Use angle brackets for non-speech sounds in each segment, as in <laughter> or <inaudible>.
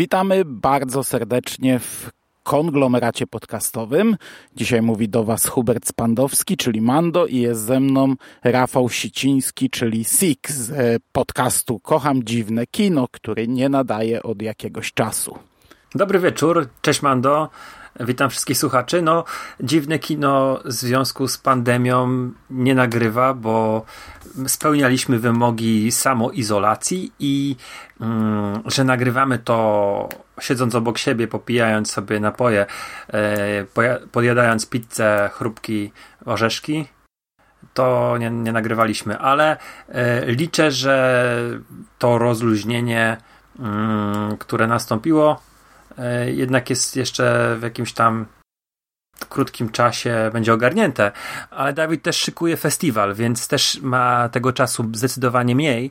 Witamy bardzo serdecznie w konglomeracie podcastowym. Dzisiaj mówi do Was Hubert Spandowski, czyli Mando i jest ze mną Rafał Siciński, czyli Six z e, podcastu Kocham Dziwne Kino, który nie nadaje od jakiegoś czasu. Dobry wieczór, cześć Mando. Witam wszystkich słuchaczy. No, dziwne kino w związku z pandemią nie nagrywa, bo spełnialiśmy wymogi samoizolacji i mm, że nagrywamy to siedząc obok siebie, popijając sobie napoje, e, podjadając pizzę, chrupki, orzeszki, to nie, nie nagrywaliśmy, ale e, liczę, że to rozluźnienie, mm, które nastąpiło, jednak jest jeszcze w jakimś tam krótkim czasie będzie ogarnięte, ale Dawid też szykuje festiwal, więc też ma tego czasu zdecydowanie mniej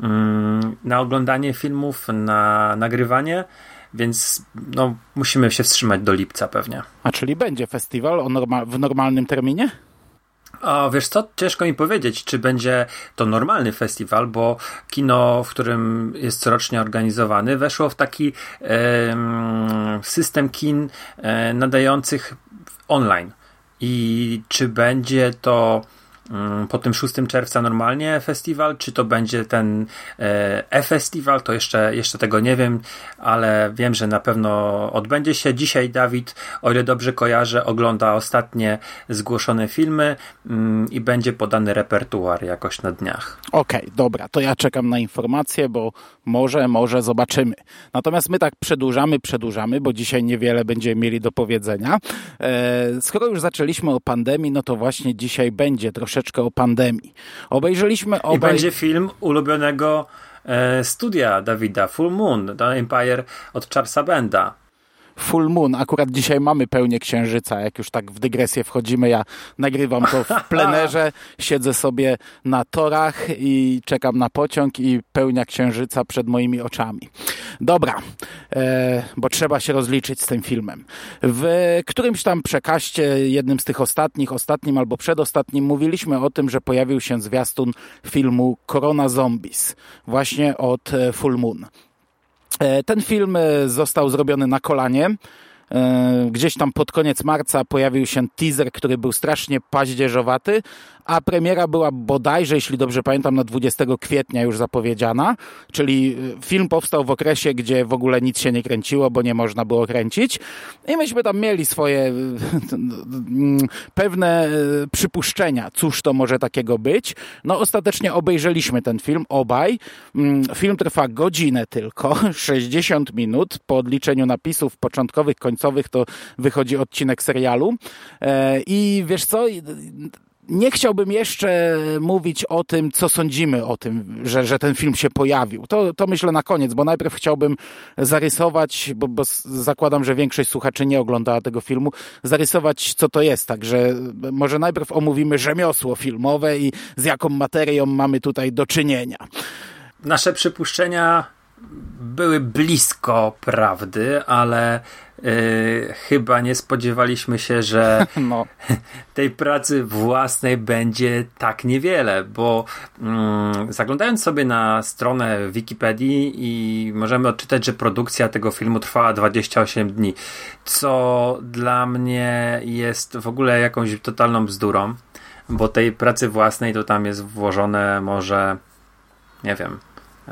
mm, na oglądanie filmów, na nagrywanie, więc no, musimy się wstrzymać do lipca pewnie. A czyli będzie festiwal norma w normalnym terminie? A wiesz co, ciężko mi powiedzieć, czy będzie to normalny festiwal, bo kino, w którym jest corocznie organizowany, weszło w taki e, system kin e, nadających online. I czy będzie to po tym 6 czerwca normalnie festiwal, czy to będzie ten e, e-festiwal, to jeszcze, jeszcze tego nie wiem, ale wiem, że na pewno odbędzie się. Dzisiaj Dawid, o ile dobrze kojarzę, ogląda ostatnie zgłoszone filmy mm, i będzie podany repertuar jakoś na dniach. Okej, okay, dobra, to ja czekam na informacje, bo może, może zobaczymy. Natomiast my tak przedłużamy, przedłużamy, bo dzisiaj niewiele będziemy mieli do powiedzenia. E, skoro już zaczęliśmy o pandemii, no to właśnie dzisiaj będzie troszeczkę troszeczkę o pandemii. Obejrzeliśmy obaj... I będzie film ulubionego e, studia Dawida, Full Moon, The Empire od Charlesa Benda full moon. Akurat dzisiaj mamy pełnię księżyca, jak już tak w dygresję wchodzimy. Ja nagrywam to w <laughs> plenerze, siedzę sobie na torach i czekam na pociąg i pełnia księżyca przed moimi oczami. Dobra, e, bo trzeba się rozliczyć z tym filmem. W którymś tam przekaście, jednym z tych ostatnich, ostatnim albo przedostatnim, mówiliśmy o tym, że pojawił się zwiastun filmu Corona Zombies, właśnie od e, Full Moon. E, ten film e, został zrobiony na kolanie. E, gdzieś tam pod koniec marca pojawił się teaser, który był strasznie paździerzowaty, a premiera była bodajże, jeśli dobrze pamiętam, na 20 kwietnia już zapowiedziana, czyli y, film powstał w okresie, gdzie w ogóle nic się nie kręciło, bo nie można było kręcić i myśmy tam mieli swoje y, pewne y, przypuszczenia, cóż to może takiego być. No ostatecznie obejrzeliśmy ten film, obaj. Mm, film trwa godzinę tylko, <laughs> 60 minut, po odliczeniu napisów początkowych, końcowych to wychodzi odcinek serialu e, i wiesz co nie chciałbym jeszcze mówić o tym, co sądzimy o tym, że, że ten film się pojawił. To, to myślę na koniec, bo najpierw chciałbym zarysować, bo, bo zakładam, że większość słuchaczy nie oglądała tego filmu, zarysować, co to jest. Także może najpierw omówimy rzemiosło filmowe i z jaką materią mamy tutaj do czynienia. Nasze przypuszczenia były blisko prawdy, ale Yy, chyba nie spodziewaliśmy się, że <laughs> no. tej pracy własnej będzie tak niewiele, bo mm, zaglądając sobie na stronę Wikipedii i możemy odczytać, że produkcja tego filmu trwała 28 dni, co dla mnie jest w ogóle jakąś totalną bzdurą, bo tej pracy własnej to tam jest włożone może nie wiem,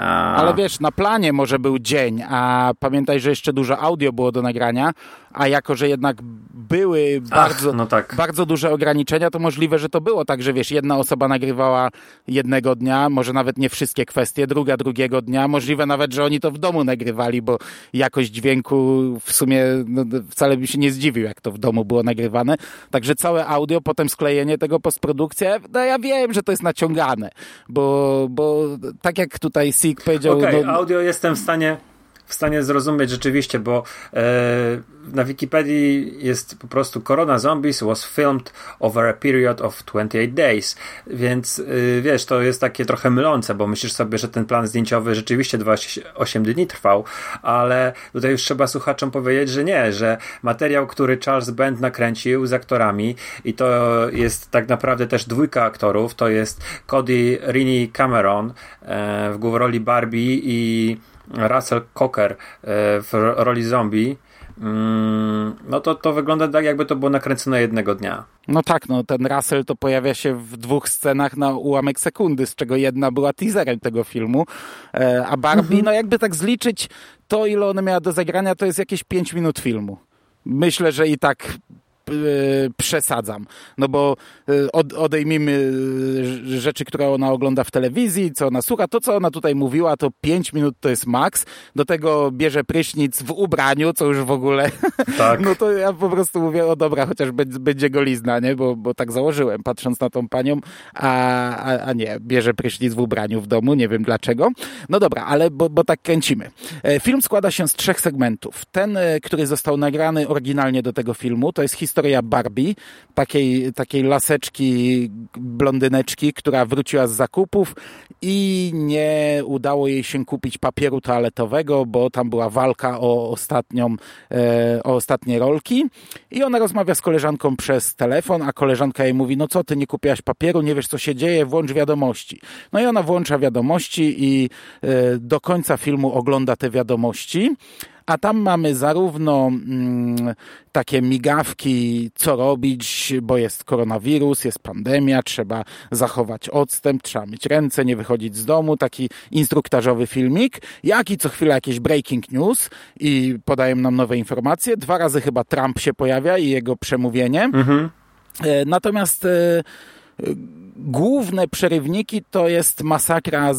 ale wiesz, na planie może był dzień, a pamiętaj, że jeszcze dużo audio było do nagrania, a jako, że jednak były bardzo, Ach, no tak. bardzo duże ograniczenia, to możliwe, że to było tak, że wiesz, jedna osoba nagrywała jednego dnia, może nawet nie wszystkie kwestie, druga drugiego dnia, możliwe nawet, że oni to w domu nagrywali, bo jakość dźwięku w sumie no, wcale bym się nie zdziwił, jak to w domu było nagrywane. Także całe audio, potem sklejenie tego postprodukcja, no ja wiem, że to jest naciągane, bo, bo tak jak tutaj Sig powiedział... Okej, okay, no, audio jestem w stanie w stanie zrozumieć rzeczywiście, bo e, na Wikipedii jest po prostu Corona Zombies was filmed over a period of 28 days, więc e, wiesz, to jest takie trochę mylące, bo myślisz sobie, że ten plan zdjęciowy rzeczywiście 28 dni trwał, ale tutaj już trzeba słuchaczom powiedzieć, że nie, że materiał, który Charles Band nakręcił z aktorami i to jest tak naprawdę też dwójka aktorów, to jest Cody Rini Cameron e, w roli Barbie i Russell Cocker e, w roli zombie, mm, no to to wygląda tak, jakby to było nakręcone jednego dnia. No tak, no ten Russell to pojawia się w dwóch scenach na ułamek sekundy, z czego jedna była teaserem tego filmu, e, a Barbie, mhm. no jakby tak zliczyć to, ile ona miała do zagrania, to jest jakieś 5 minut filmu. Myślę, że i tak przesadzam. No bo y, od, odejmijmy y, rzeczy, które ona ogląda w telewizji, co ona słucha. To, co ona tutaj mówiła, to 5 minut to jest maks. Do tego bierze prysznic w ubraniu, co już w ogóle... <laughs> Tak. No to ja po prostu mówię, o dobra, chociaż będzie golizna, nie? Bo, bo tak założyłem, patrząc na tą panią, a, a, a nie, bierze prysznic w ubraniu w domu, nie wiem dlaczego. No dobra, ale bo, bo tak kręcimy. E, film składa się z trzech segmentów. Ten, e, który został nagrany oryginalnie do tego filmu, to jest historia historia Barbie, takiej, takiej laseczki, blondyneczki, która wróciła z zakupów i nie udało jej się kupić papieru toaletowego, bo tam była walka o, ostatnią, e, o ostatnie rolki. I ona rozmawia z koleżanką przez telefon, a koleżanka jej mówi, no co ty nie kupiłaś papieru, nie wiesz co się dzieje, włącz wiadomości. No i ona włącza wiadomości i e, do końca filmu ogląda te wiadomości, a tam mamy zarówno mm, takie migawki, co robić, bo jest koronawirus, jest pandemia, trzeba zachować odstęp, trzeba myć ręce, nie wychodzić z domu, taki instruktażowy filmik, jak i co chwilę jakieś breaking news i podają nam nowe informacje. Dwa razy chyba Trump się pojawia i jego przemówienie. Mhm. E, natomiast e, główne przerywniki to jest masakra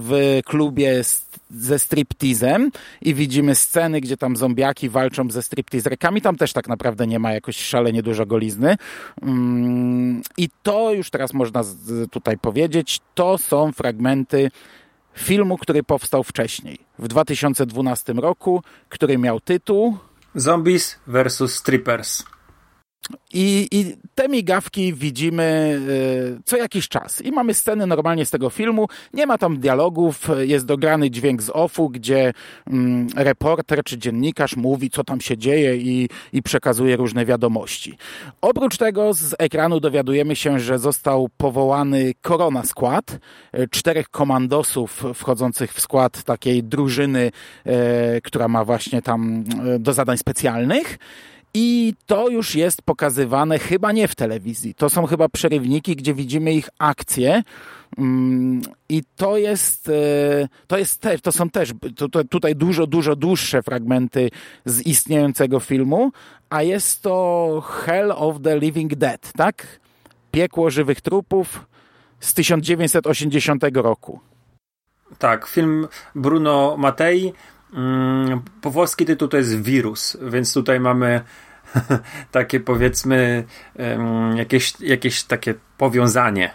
w klubie ze striptizem i widzimy sceny, gdzie tam zombiaki walczą ze striptizerkami. Tam też tak naprawdę nie ma jakoś szalenie dużo golizny. Mm, I to już teraz można tutaj powiedzieć, to są fragmenty filmu, który powstał wcześniej, w 2012 roku, który miał tytuł Zombies vs. Strippers. I, I te migawki widzimy y, co jakiś czas. I mamy sceny normalnie z tego filmu. Nie ma tam dialogów, jest dograny dźwięk z offu, gdzie mm, reporter czy dziennikarz mówi, co tam się dzieje i, i przekazuje różne wiadomości. Oprócz tego z ekranu dowiadujemy się, że został powołany Korona Skład, y, czterech komandosów wchodzących w skład takiej drużyny, y, która ma właśnie tam do zadań specjalnych. I to już jest pokazywane chyba nie w telewizji. To są chyba przerywniki, gdzie widzimy ich akcje. Mm, I to jest, e, to jest też, to są też tutaj dużo, dużo dłuższe fragmenty z istniejącego filmu, a jest to Hell of the Living Dead, tak? Piekło żywych trupów z 1980 roku. Tak, film Bruno Matei. Mm, po włoski tytuł to jest Wirus, więc tutaj mamy <laughs> takie powiedzmy jakieś, jakieś takie powiązanie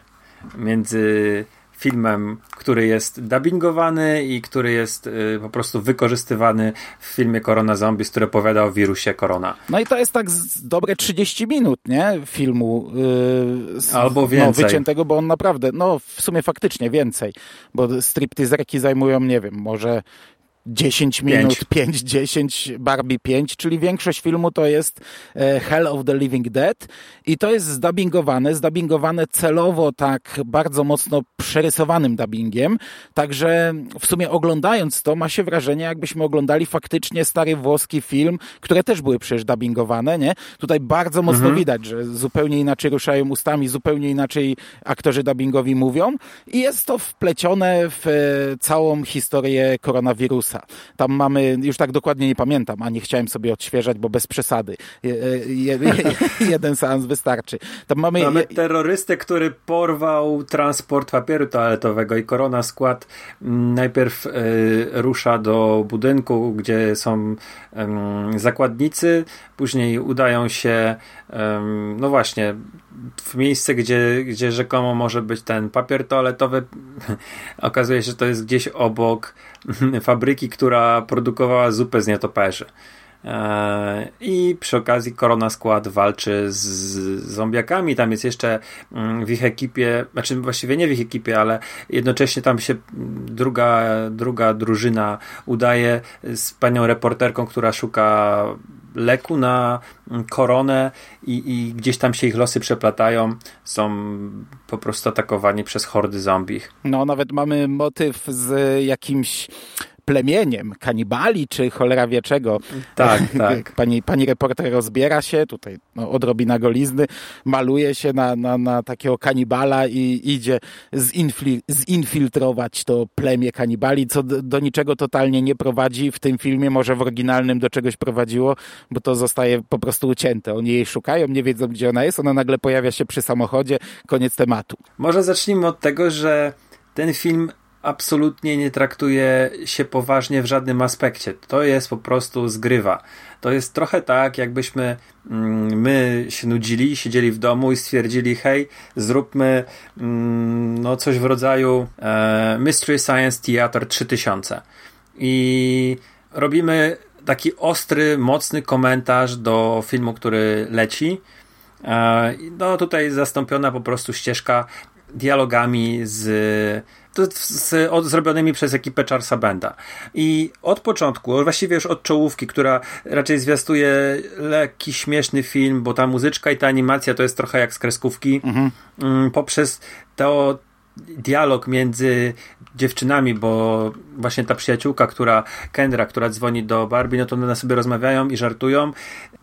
między filmem, który jest dubbingowany i który jest y, po prostu wykorzystywany w filmie Korona Zombies, który opowiada o wirusie korona. No i to jest tak dobre 30 minut, nie? Filmu. Yy, Albo no, więcej. No, wyciętego, bo on naprawdę, no w sumie faktycznie więcej, bo stripteaserki zajmują, nie wiem, może 10 minut, 5, 10, Barbie 5, czyli większość filmu to jest e, Hell of the Living Dead i to jest zdubbingowane, zdubbingowane celowo tak bardzo mocno przerysowanym dubbingiem, także w sumie oglądając to ma się wrażenie jakbyśmy oglądali faktycznie stary włoski film, które też były przecież dubbingowane, nie? Tutaj bardzo mocno mhm. widać, że zupełnie inaczej ruszają ustami, zupełnie inaczej aktorzy dubbingowi mówią i jest to wplecione w e, całą historię koronawirusa tam mamy, już tak dokładnie nie pamiętam, a nie chciałem sobie odświeżać, bo bez przesady. Je, je, <laughs> jeden seans wystarczy. Tam mamy, mamy terrorystę, który porwał transport papieru toaletowego i Korona Skład mm, najpierw y, rusza do budynku, gdzie są y, zakładnicy, później udają się y, no właśnie w miejsce, gdzie, gdzie rzekomo może być ten papier toaletowy. <laughs> Okazuje się, że to jest gdzieś obok <laughs> fabryki, która produkowała zupę z nietoperzy. E, I przy okazji Korona Skład walczy z zombiakami. Tam jest jeszcze mm, w ich ekipie, znaczy właściwie nie w ich ekipie, ale jednocześnie tam się druga, druga drużyna udaje z panią reporterką, która szuka leku na koronę i, i gdzieś tam się ich losy przeplatają, są po prostu atakowani przez hordy zombie. No, nawet mamy motyw z jakimś plemieniem kanibali, czy cholera wie czego. Tak, <laughs> tak. Pani, pani reporter rozbiera się, tutaj no, odrobina golizny, maluje się na, na, na takiego kanibala i idzie zinfli, zinfiltrować to plemię kanibali, co do, do niczego totalnie nie prowadzi w tym filmie, może w oryginalnym do czegoś prowadziło, bo to zostaje po prostu ucięte. Oni jej szukają, nie wiedzą gdzie ona jest, ona nagle pojawia się przy samochodzie, koniec tematu. Może zacznijmy od tego, że ten film absolutnie nie traktuje się poważnie w żadnym aspekcie. To jest po prostu zgrywa. To jest trochę tak, jakbyśmy mm, my się nudzili, siedzieli w domu i stwierdzili, hej, zróbmy mm, no coś w rodzaju e, Mystery Science Theater 3000. I robimy taki ostry, mocny komentarz do filmu, który leci. E, no tutaj zastąpiona po prostu ścieżka dialogami z, z, od, zrobionymi przez ekipę Charlesa Benda. I od początku, właściwie już od czołówki, która raczej zwiastuje lekki, śmieszny film, bo ta muzyczka i ta animacja to jest trochę jak z kreskówki, mhm. Mm, poprzez to dialog między dziewczynami, bo właśnie ta przyjaciółka, która Kendra, która dzwoni do Barbie, no to one sobie rozmawiają i żartują.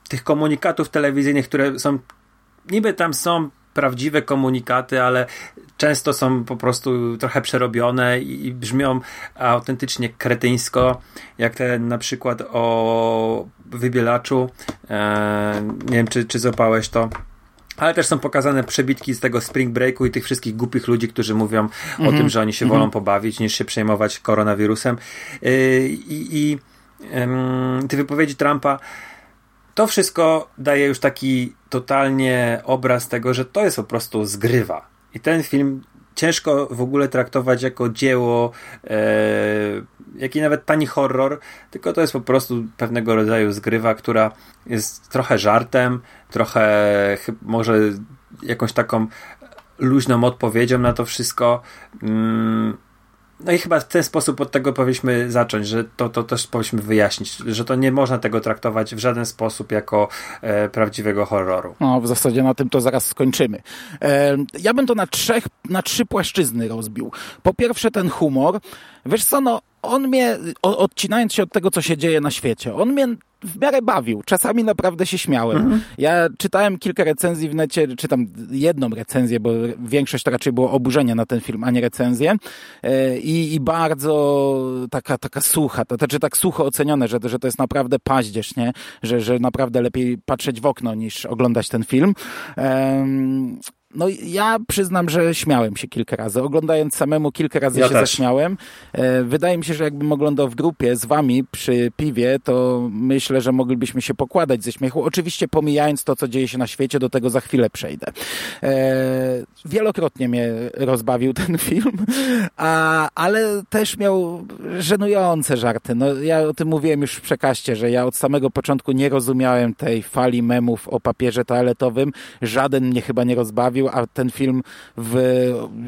Tych komunikatów telewizyjnych, które są niby tam są prawdziwe komunikaty, ale często są po prostu trochę przerobione i, brzmią autentycznie kretyńsko, jak ten na przykład o wybielaczu. Eee, nie wiem, czy, czy złapałeś to. Ale też są pokazane przebitki z tego spring breaku i tych wszystkich głupich ludzi, którzy mówią mm -hmm. o tym, mhm. że oni się mm -hmm. wolą pobawić niż się przejmować koronawirusem. Yy, I, i yy, te wypowiedzi Trumpa to wszystko daje już taki totalnie obraz tego, że to jest po prostu zgrywa. I ten film ciężko w ogóle traktować jako dzieło, e, jaki nawet tani horror, tylko to jest po prostu pewnego rodzaju zgrywa, która jest trochę żartem, trochę może jakąś taką luźną odpowiedzią na to wszystko. Mm, no i chyba w ten sposób od tego powinniśmy zacząć, że to, to też powinniśmy wyjaśnić, że to nie można tego traktować w żaden sposób jako e, prawdziwego horroru. No, w zasadzie na tym to zaraz skończymy. E, ja bym to na trzech, na trzy płaszczyzny rozbił. Po pierwsze ten humor. Wiesz co, no on mnie, odcinając się od tego, co się dzieje na świecie, on mnie w miarę bawił. Czasami naprawdę się śmiałem. Mhm. Ja czytałem kilka recenzji w necie, czytam jedną recenzję, bo większość to raczej było oburzenie na ten film, a nie recenzję. E, I, i bardzo taka, taka sucha, to znaczy tak sucho ocenione, że, że to jest naprawdę paździerz, nie? Że, że naprawdę lepiej patrzeć w okno niż oglądać ten film. No ja przyznam, że śmiałem się kilka razy. Oglądając samemu kilka razy ja się też. zaśmiałem. E, wydaje mi się, że jakbym oglądał w grupie z wami przy piwie, to myślę, że moglibyśmy się pokładać ze śmiechu. Oczywiście pomijając to, co dzieje się na świecie, do tego za chwilę przejdę. E, wielokrotnie mnie rozbawił ten <laughs> film, a, ale też miał żenujące żarty. No, ja o tym mówiłem już w przekaście, że ja od samego początku nie rozumiałem tej fali memów o papierze toaletowym. Żaden mnie chyba nie rozbawił a ten film w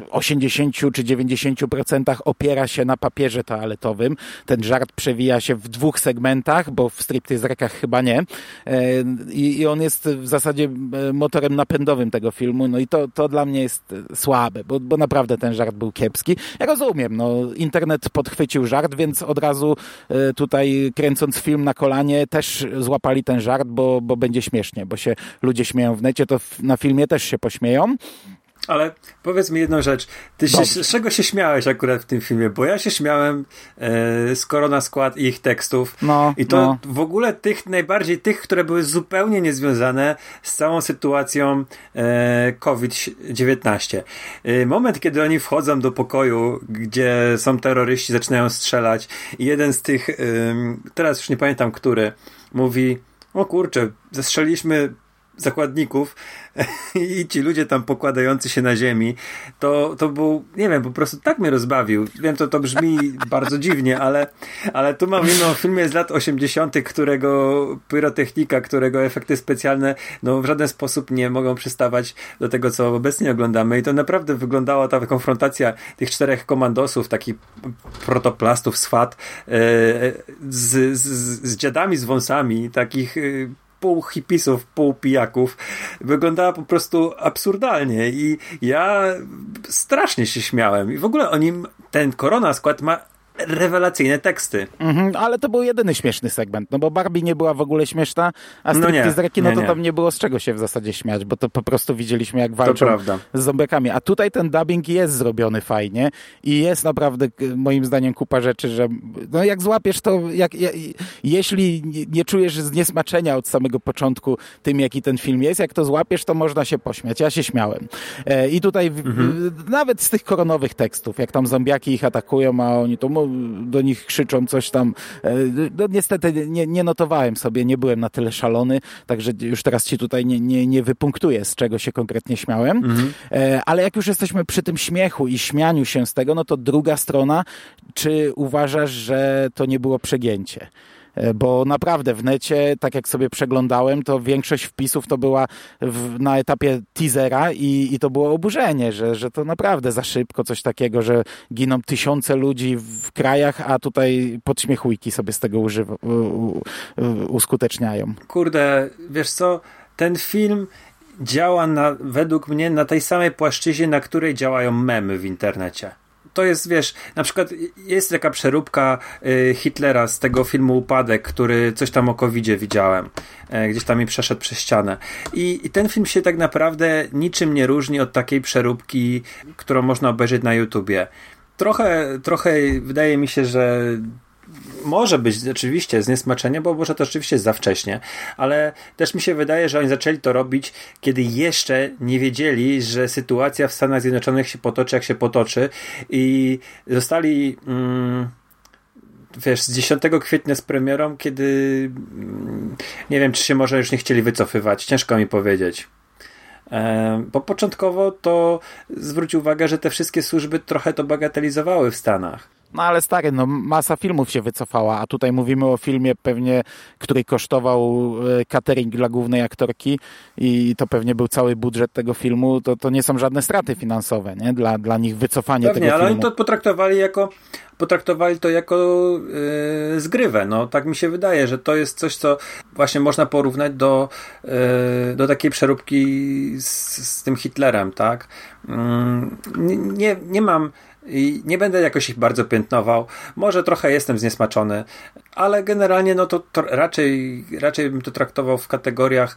80 czy 90% opiera się na papierze toaletowym. Ten żart przewija się w dwóch segmentach, bo w striptease'rekach chyba nie. E, I, on jest w zasadzie e, motorem napędowym tego filmu, no i to, to dla mnie jest słabe, bo, bo naprawdę ten żart był kiepski. Ja rozumiem, no internet podchwycił żart, więc od razu e, tutaj kręcąc film na kolanie też złapali ten żart, bo, bo będzie śmiesznie, bo się ludzie śmieją w necie, to na filmie też się pośmieją ale powiedz mi jedną rzecz. Ty się, z czego się śmiałeś akurat w tym filmie? Bo ja się śmiałem e, z Korona Skład ich tekstów. No, I to no. w ogóle tych, najbardziej tych, które były zupełnie niezwiązane z całą sytuacją e, COVID-19. E, moment, kiedy oni wchodzą do pokoju, gdzie są terroryści, zaczynają strzelać i jeden z tych, teraz już nie pamiętam który, mówi o kurczę, zestrzeliliśmy zakładników <laughs> i ci ludzie tam pokładający się na ziemi, to, to był, nie wiem, po prostu tak mnie rozbawił. Wiem, to, to brzmi <laughs> bardzo dziwnie, ale, ale tu mówimy o filmie z lat 80., którego pyrotechnika, którego efekty specjalne no, w żaden sposób nie mogą przystawać do tego, co obecnie oglądamy. I to naprawdę wyglądała ta konfrontacja tych czterech komandosów, takich protoplastów, swat, e, z, z, z dziadami z wąsami, takich e, pół hipisów, pół pijaków. Wyglądała po prostu absurdalnie i ja strasznie się śmiałem. I w ogóle o nim ten korona skład ma rewelacyjne teksty. Mhm, ale to był jedyny śmieszny segment, no bo Barbie nie była w ogóle śmieszna, a no Reki, no to nie. tam nie było z czego się w zasadzie śmiać, bo to po prostu widzieliśmy jak walczą z zombiakami. A tutaj ten dubbing jest zrobiony fajnie i jest naprawdę moim zdaniem kupa rzeczy, że no jak złapiesz to, jak, jeśli nie czujesz zniesmaczenia od samego początku tym, jaki ten film jest, jak to złapiesz, to można się pośmiać. Ja się śmiałem. E, I tutaj mhm. nawet z tych koronowych tekstów, jak tam zombiaki ich atakują, a oni to do nich krzyczą coś tam. E, no niestety nie, nie notowałem sobie, nie byłem na tyle szalony, także już teraz ci tutaj nie, nie, nie wypunktuję, z czego się konkretnie śmiałem. Mhm. E, ale jak już jesteśmy przy tym śmiechu i śmianiu się z tego, no to druga strona, czy uważasz, że to nie było przegięcie? E, bo naprawdę w necie, tak jak sobie przeglądałem, to większość wpisów to była w, na etapie teasera i, i to było oburzenie, że, że to naprawdę za szybko coś takiego, że giną tysiące ludzi w krajach, a tutaj podśmiechujki sobie z tego u, u, uskuteczniają. Kurde, wiesz co, ten film działa na, według mnie na tej samej płaszczyźnie, na której działają memy w internecie to jest, wiesz, na przykład jest taka przeróbka y, Hitlera z tego filmu Upadek, który coś tam o covidzie widziałem. E, gdzieś tam mi przeszedł przez ścianę. I, I, ten film się tak naprawdę niczym nie różni od takiej przeróbki, którą można obejrzeć na YouTubie. Trochę, trochę wydaje mi się, że może być oczywiście zniesmaczenie, bo może to rzeczywiście za wcześnie, ale też mi się wydaje, że oni zaczęli to robić, kiedy jeszcze nie wiedzieli, że sytuacja w Stanach Zjednoczonych się potoczy, jak się potoczy i zostali mm, wiesz, z 10 kwietnia z premierą, kiedy mm, nie wiem, czy się może już nie chcieli wycofywać, ciężko mi powiedzieć. Bo początkowo to zwróć uwagę, że te wszystkie służby trochę to bagatelizowały w Stanach. No ale stary, no masa filmów się wycofała, a tutaj mówimy o filmie pewnie, który kosztował e, catering dla głównej aktorki i to pewnie był cały budżet tego filmu, to, to nie są żadne straty finansowe, nie? Dla, dla nich wycofanie pewnie, tego filmu. ale oni to potraktowali jako potraktowali to jako yy, zgrywę. No, tak mi się wydaje, że to jest coś, co właśnie można porównać do, yy, do takiej przeróbki z, z tym Hitlerem, tak? Yy, nie, nie mam i nie będę jakoś ich bardzo piętnował. Może trochę jestem zniesmaczony, ale generalnie no to, to raczej, raczej bym to traktował w kategoriach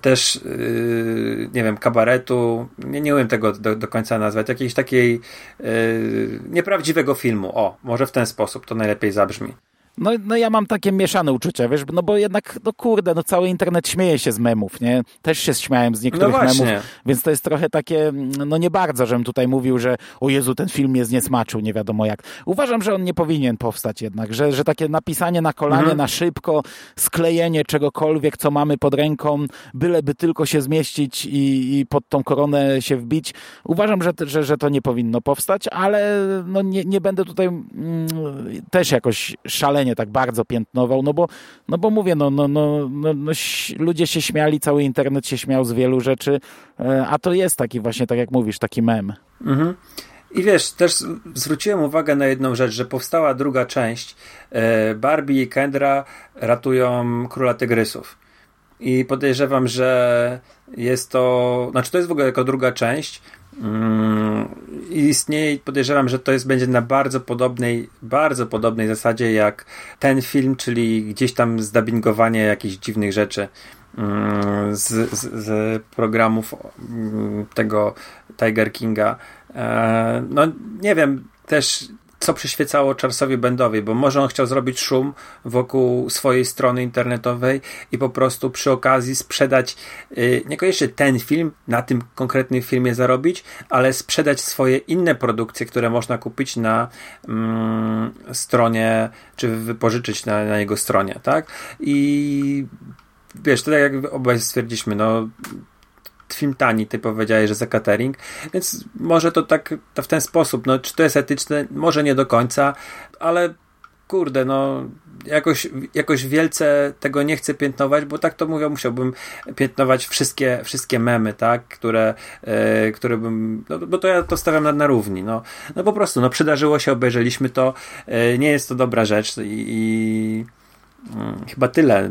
też, yy, nie wiem, kabaretu. Nie, nie umiem tego do, do końca nazwać. Jakiejś takiej yy, nieprawdziwego filmu. O, może w ten sposób to najlepiej zabrzmi. No, no ja mam takie mieszane uczucia, wiesz, no bo jednak, no kurde, no cały internet śmieje się z memów, nie? Też się śmiałem z niektórych no memów, więc to jest trochę takie, no nie bardzo, żebym tutaj mówił, że o Jezu, ten film mnie zniesmaczył, nie wiadomo jak. Uważam, że on nie powinien powstać jednak, że, że takie napisanie na kolanie, mhm. na szybko, sklejenie czegokolwiek, co mamy pod ręką, byleby tylko się zmieścić i, i pod tą koronę się wbić. Uważam, że, że, że to nie powinno powstać, ale no nie, nie będę tutaj mm, też jakoś szalenie szalenie tak bardzo piętnował, no bo, no bo mówię, no, no, no, no, no ludzie się śmiali, cały internet się śmiał z wielu rzeczy, e, a to jest taki właśnie, tak jak mówisz, taki mem. Mhm. I wiesz, też zwróciłem uwagę na jedną rzecz, że powstała druga część. E, Barbie i Kendra ratują króla tygrysów. I podejrzewam, że jest to, znaczy to jest w ogóle jako druga część, Mm, istnieje i podejrzewam, że to jest będzie na bardzo podobnej, bardzo podobnej zasadzie jak ten film, czyli gdzieś tam zdubbingowanie jakichś dziwnych rzeczy mm, z, z, z programów mm, tego Tiger Kinga. E, no nie wiem, też co przyświecało Charlesowi Bendowi, bo może on chciał zrobić szum wokół swojej strony internetowej i po prostu przy okazji sprzedać yy, niekoniecznie ten film, na tym konkretnym filmie zarobić, ale sprzedać swoje inne produkcje, które można kupić na mm, stronie, czy wypożyczyć na, na jego stronie, tak? I wiesz, to tak jak obaj stwierdziliśmy, no film tani, ty powiedziałeś, że za catering, więc może to tak to w ten sposób, no czy to jest etyczne? Może nie do końca, ale kurde, no jakoś, jakoś wielce tego nie chcę piętnować, bo tak to mówię, musiałbym piętnować wszystkie, wszystkie memy, tak, które, e, które bym, no, bo to ja to stawiam na, na równi, no, no po prostu, no przydarzyło się, obejrzeliśmy to, e, nie jest to dobra rzecz i, i chyba tyle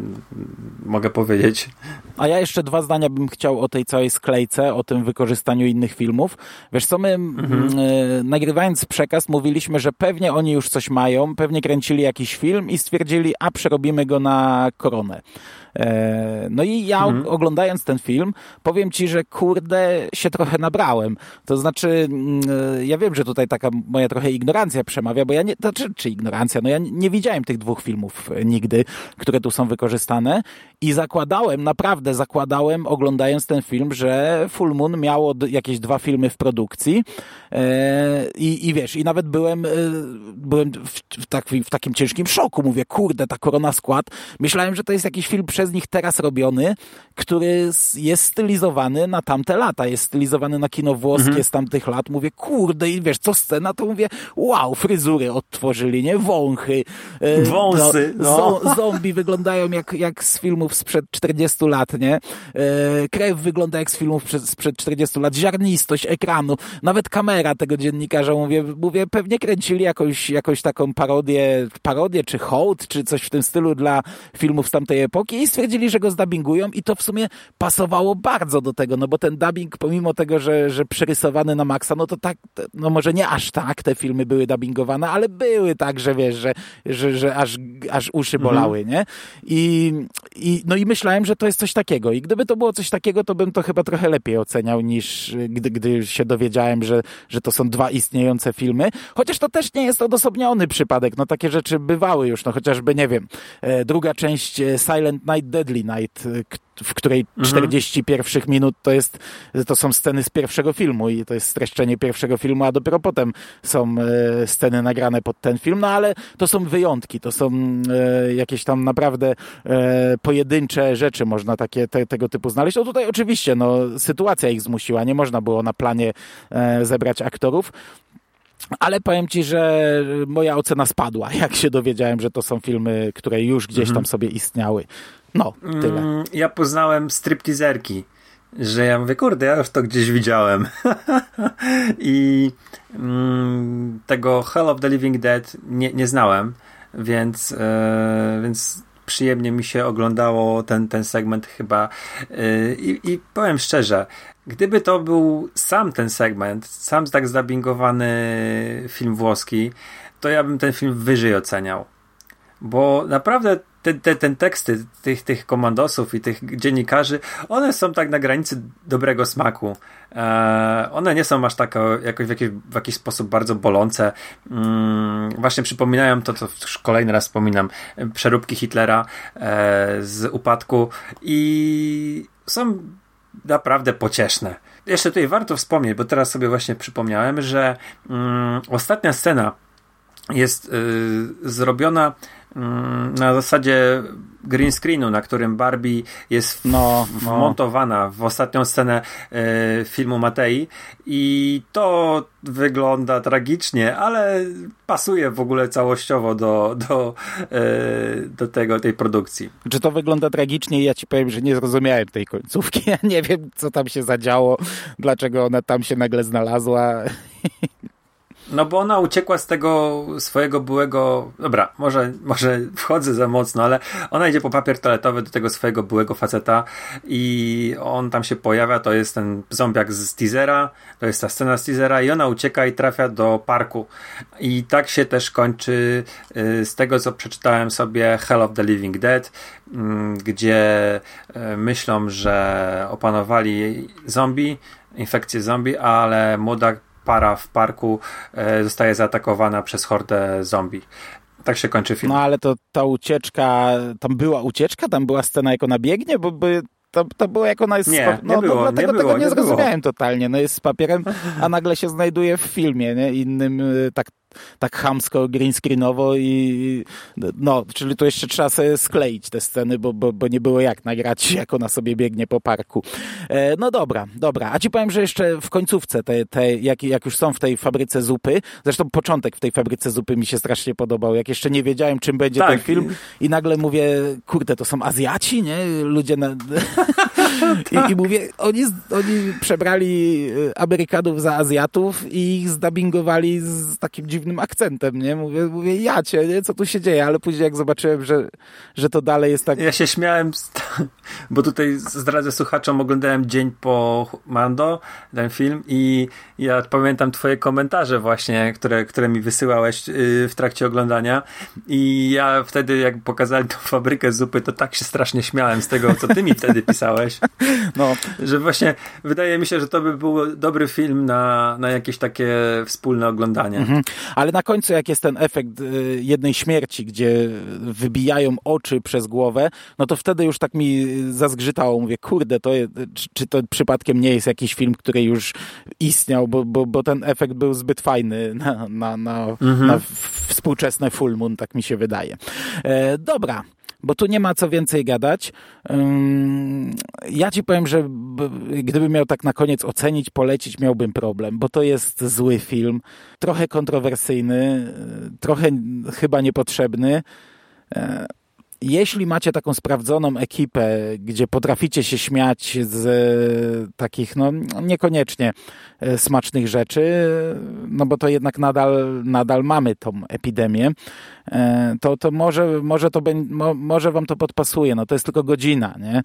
mogę powiedzieć. A ja jeszcze dwa zdania bym chciał o tej całej sklejce, o tym wykorzystaniu innych filmów. Wiesz co, my mhm. y, nagrywając przekaz mówiliśmy, że pewnie oni już coś mają, pewnie kręcili jakiś film i stwierdzili, a przerobimy go na koronę. E, no i ja mhm. oglądając ten film, powiem ci, że kurde się trochę nabrałem. To znaczy, mm, e, ja wiem, że tutaj taka moja trochę ignorancja przemawia, bo ja nie, to, czy, czy ignorancja, no ja nie widziałem tych dwóch filmów nigdy, które tu są wykorzystane i zakładałem, naprawdę zakładałem, oglądając ten film, że Full Moon miało jakieś dwa filmy w produkcji e, i, i wiesz, i nawet byłem, byłem w, w, tak, w takim ciężkim szoku. Mówię, kurde, ta Korona Skład. Myślałem, że to jest jakiś film przez nich teraz robiony, który jest stylizowany na tamte lata, jest stylizowany na kino włoskie mhm. z tamtych lat. Mówię, kurde, i wiesz, co scena, to mówię, wow, fryzury odtworzyli, nie? Wąchy. E, Wąsy. No, no. Zombie wyglądają jak, jak z filmów sprzed 40 lat, nie? E, krew wygląda jak z filmów sprzed 40 lat, ziarnistość ekranu, nawet kamera tego dziennikarza, mówię, mówię pewnie kręcili jakąś, jakąś taką parodię, parodię czy hołd, czy coś w tym stylu dla filmów z tamtej epoki i stwierdzili, że go zdubbingują i to w sumie pasowało bardzo do tego, no bo ten dubbing, pomimo tego, że, że przerysowany na maksa, no to tak, no może nie aż tak te filmy były dubbingowane, ale były tak, że wiesz, że, że, że aż, aż uszy mhm. bolały, mhm. nie? I, I, no i myślałem, że to jest coś takiego i gdyby to było coś takiego, to bym to chyba trochę lepiej oceniał niż gdy, gdy się dowiedziałem, że, że to są dwa istniejące filmy, chociaż to też nie jest odosobniony przypadek, no takie rzeczy bywały już, no chociażby, nie wiem, e, druga część e, Silent Night Deadly Night, y, w której 40 mhm. pierwszych minut to jest, to są sceny z pierwszego filmu i to jest streszczenie pierwszego filmu, a dopiero potem są e, sceny nagrane pod ten film, no ale to są wyjątki, to są e, jakieś tam naprawdę e, pojedyncze rzeczy można takie, te, tego typu znaleźć. No tutaj oczywiście, no sytuacja ich zmusiła, nie można było na planie zebrać aktorów, ale powiem ci, że moja ocena spadła, <laughs> jak się dowiedziałem, że to są filmy, które już gdzieś tam mhm. sobie istniały. No, tyle. Mm, ja poznałem stripteaserki, że ja mówię, kurde, ja już to gdzieś widziałem. <laughs> I mm, tego Hell of the Living Dead nie, nie znałem, więc, e, więc przyjemnie mi się oglądało ten, ten segment chyba. E, I, I powiem szczerze, gdyby to był sam ten segment, sam tak zdubbingowany film włoski, to ja bym ten film wyżej oceniał. Bo naprawdę te, te, ten teksty tych, tych komandosów i tych dziennikarzy, one są tak na granicy dobrego smaku. E, one nie są aż tak jakoś w, jakiś, w jakiś sposób bardzo bolące. Mm, właśnie przypominają to, co już kolejny raz wspominam, przeróbki Hitlera e, z upadku i są naprawdę pocieszne. Jeszcze tutaj warto wspomnieć, bo teraz sobie właśnie przypomniałem, że mm, ostatnia scena jest y, zrobiona Mm, na zasadzie green screenu, na którym Barbie jest no, no. wmontowana w ostatnią scenę e, filmu Matei i to wygląda tragicznie, ale pasuje w ogóle całościowo do, do, e, do tego, tej produkcji. Czy to wygląda tragicznie? Ja ci powiem, że nie zrozumiałem tej końcówki. <laughs> Ja nie wiem, co tam się zadziało, dlaczego ona tam się nagle znalazła. <laughs> No bo ona uciekła z tego swojego byłego. Dobra, może, może wchodzę za mocno, ale ona idzie po papier toaletowy do tego swojego byłego faceta i on tam się pojawia. To jest ten zombiak z teasera, to jest ta scena z teasera, i ona ucieka i trafia do parku. I tak się też kończy y, z tego, co przeczytałem sobie Hell of the Living Dead, mm, gdzie y, myślą, że opanowali zombie, infekcję zombie, ale młoda para w parku e, zostaje zaatakowana przez hordę zombie. Tak się kończy film. No ale to ta ucieczka, tam była ucieczka, tam była scena jak ona biegnie, bo by to, to było jak ona jest nie, no, nie było, no, dlatego nie tego było, nie, nie zrozumiałem było. totalnie. No jest z papierem, a nagle się znajduje w filmie, nie? Innym, e, tak tak hamsko, green screenowo i no, czyli tu jeszcze trzeba sobie skleić te sceny, bo, bo, bo nie było jak nagrać, <laughs> jak ona sobie biegnie po parku. E, no dobra, dobra. A ci powiem, że jeszcze w końcówce, te, te, jak, jak już są w tej fabryce zupy, zresztą początek w tej fabryce zupy mi się strasznie podobał, jak jeszcze nie wiedziałem, czym będzie tak. ten film i nagle mówię, kurde, to są Azjaci, nie? Ludzie na... <laughs> I, I, mówię, oni, oni przebrali Amerykanów za Azjatów i ich zdubbingowali z takim dziwnym dziwnym akcentem, nie? Mówię, mówię ja cię, nie? Co tu się dzieje? Ale później jak zobaczyłem, że, że to dalej jest tak... Ja się śmiałem, <laughs> bo tutaj zdradzę słuchaczom, oglądałem dzień po Mando, ten film i ja pamiętam twoje komentarze właśnie, które, które mi wysyłałeś y, w trakcie oglądania i ja wtedy jak pokazali tą fabrykę zupy, to tak się strasznie śmiałem z tego, co ty mi wtedy pisałeś. <laughs> No. Że właśnie wydaje mi się, że to by był dobry film na, na jakieś takie wspólne oglądanie. Mhm. Ale na końcu jak jest ten efekt y, jednej śmierci, gdzie wybijają oczy przez głowę, no to wtedy już tak mi zazgrzytało. Mówię, kurde, to jest, czy to przypadkiem nie jest jakiś film, który już istniał, bo, bo, bo ten efekt był zbyt fajny na, na, na, mhm. na współczesne full moon, tak mi się wydaje. E, dobra bo tu nie ma co więcej gadać. Ja ci powiem, że gdybym miał tak na koniec ocenić, polecić, miałbym problem, bo to jest zły film, trochę kontrowersyjny, trochę chyba niepotrzebny. Jeśli macie taką sprawdzoną ekipę, gdzie potraficie się śmiać z e, takich, no niekoniecznie e, smacznych rzeczy, no bo to jednak nadal, nadal mamy tą epidemię, e, to, to może, może, to może wam to podpasuje, no to jest tylko godzina, nie?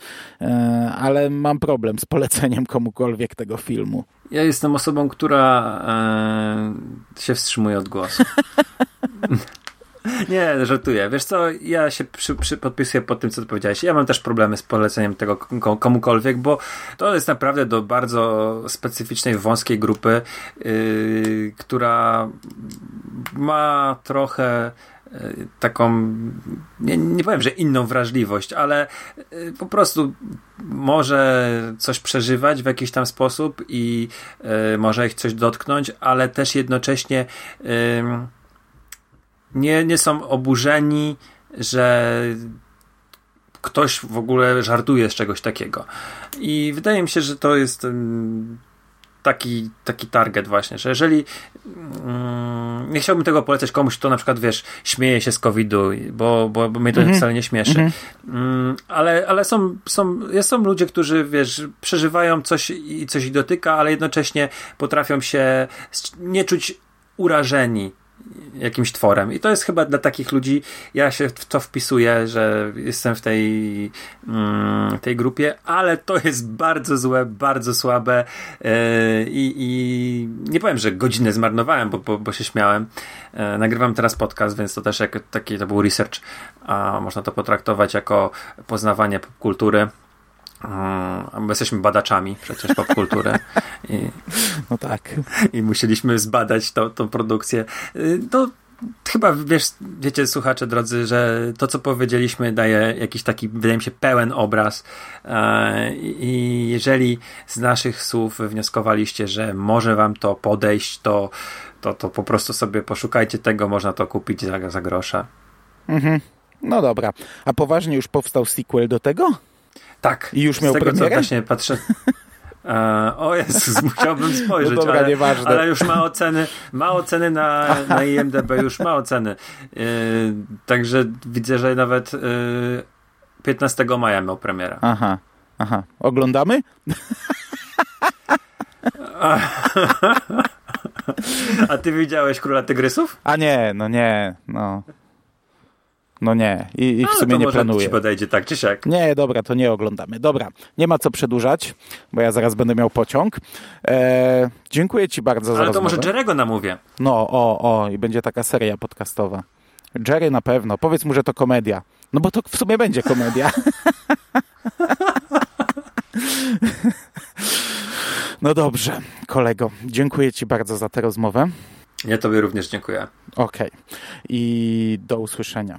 Ale mam problem z poleceniem komukolwiek tego filmu. Ja jestem osobą, która e, się wstrzymuje od głosu. <laughs> <laughs> Nie, żartuję. Wiesz co, ja się przy, przy podpisuję pod tym, co ty powiedziałeś. Ja mam też problemy z poleceniem tego komukolwiek, bo to jest naprawdę do bardzo specyficznej, wąskiej grupy, yy, która ma trochę yy, taką, nie, nie powiem, że inną wrażliwość, ale yy, po prostu może coś przeżywać w jakiś tam sposób i yy, może ich coś dotknąć, ale też jednocześnie nie, nie są oburzeni, że ktoś w ogóle żartuje z czegoś takiego. I wydaje mi się, że to jest taki, taki target właśnie, że jeżeli mm, nie chciałbym tego polecać komuś, kto na przykład, wiesz, śmieje się z COVID-u, bo, bo, bo mnie to mm -hmm. wcale nie śmieszy. Mm -hmm. ale ale są, są, są ludzie, którzy, wiesz, przeżywają coś i coś ich dotyka, ale jednocześnie potrafią się nie czuć urażeni jakimś tworem. I to jest chyba dla takich ludzi, ja się w to wpisuję, że jestem w tej, mm, tej grupie, ale to jest bardzo złe, bardzo słabe yy, i nie powiem, że godzinę zmarnowałem, bo, bo, bo się śmiałem. Yy, nagrywam teraz podcast, więc to też jak taki to był research, a można to potraktować jako poznawanie popkultury. My jesteśmy badaczami przecież popkultury. I, <laughs> no tak. I musieliśmy zbadać to, tą produkcję. To chyba wiesz, wiecie, słuchacze drodzy, że to, co powiedzieliśmy, daje jakiś taki, wydaje mi się, pełen obraz. I jeżeli z naszych słów wnioskowaliście, że może wam to podejść, to, to, to po prostu sobie poszukajcie tego, można to kupić za, za grosza. Mhm. No dobra. A poważnie już powstał sequel do tego? Tak. I już miał z tego, premierę? Co właśnie patrzę. Uh, o Jezus, <laughs> musiałbym spojrzeć, no dobra, ale, ale, już ma oceny, ma oceny na, <laughs> na IMDB, już ma oceny. Yy, także widzę, że nawet yy, 15 maja miał premierę. Aha, aha. Oglądamy? <laughs> A ty widziałeś Króla Tygrysów? A nie, no nie, no. No nie, i, i w sumie nie planuję. ci podejdzie tak czy siak. Nie, dobra, to nie oglądamy. Dobra, nie ma co przedłużać, bo ja zaraz będę miał pociąg. E, dziękuję ci bardzo Ale za Ale to może Jerego namówię. No, o, o, i będzie taka seria podcastowa. Jerry na pewno. Powiedz mu, że to komedia. No bo to w sumie będzie komedia. <laughs> no dobrze, kolego. Dziękuję ci bardzo za tę rozmowę. Ja tobie również dziękuję. Okej. Okay. I do usłyszenia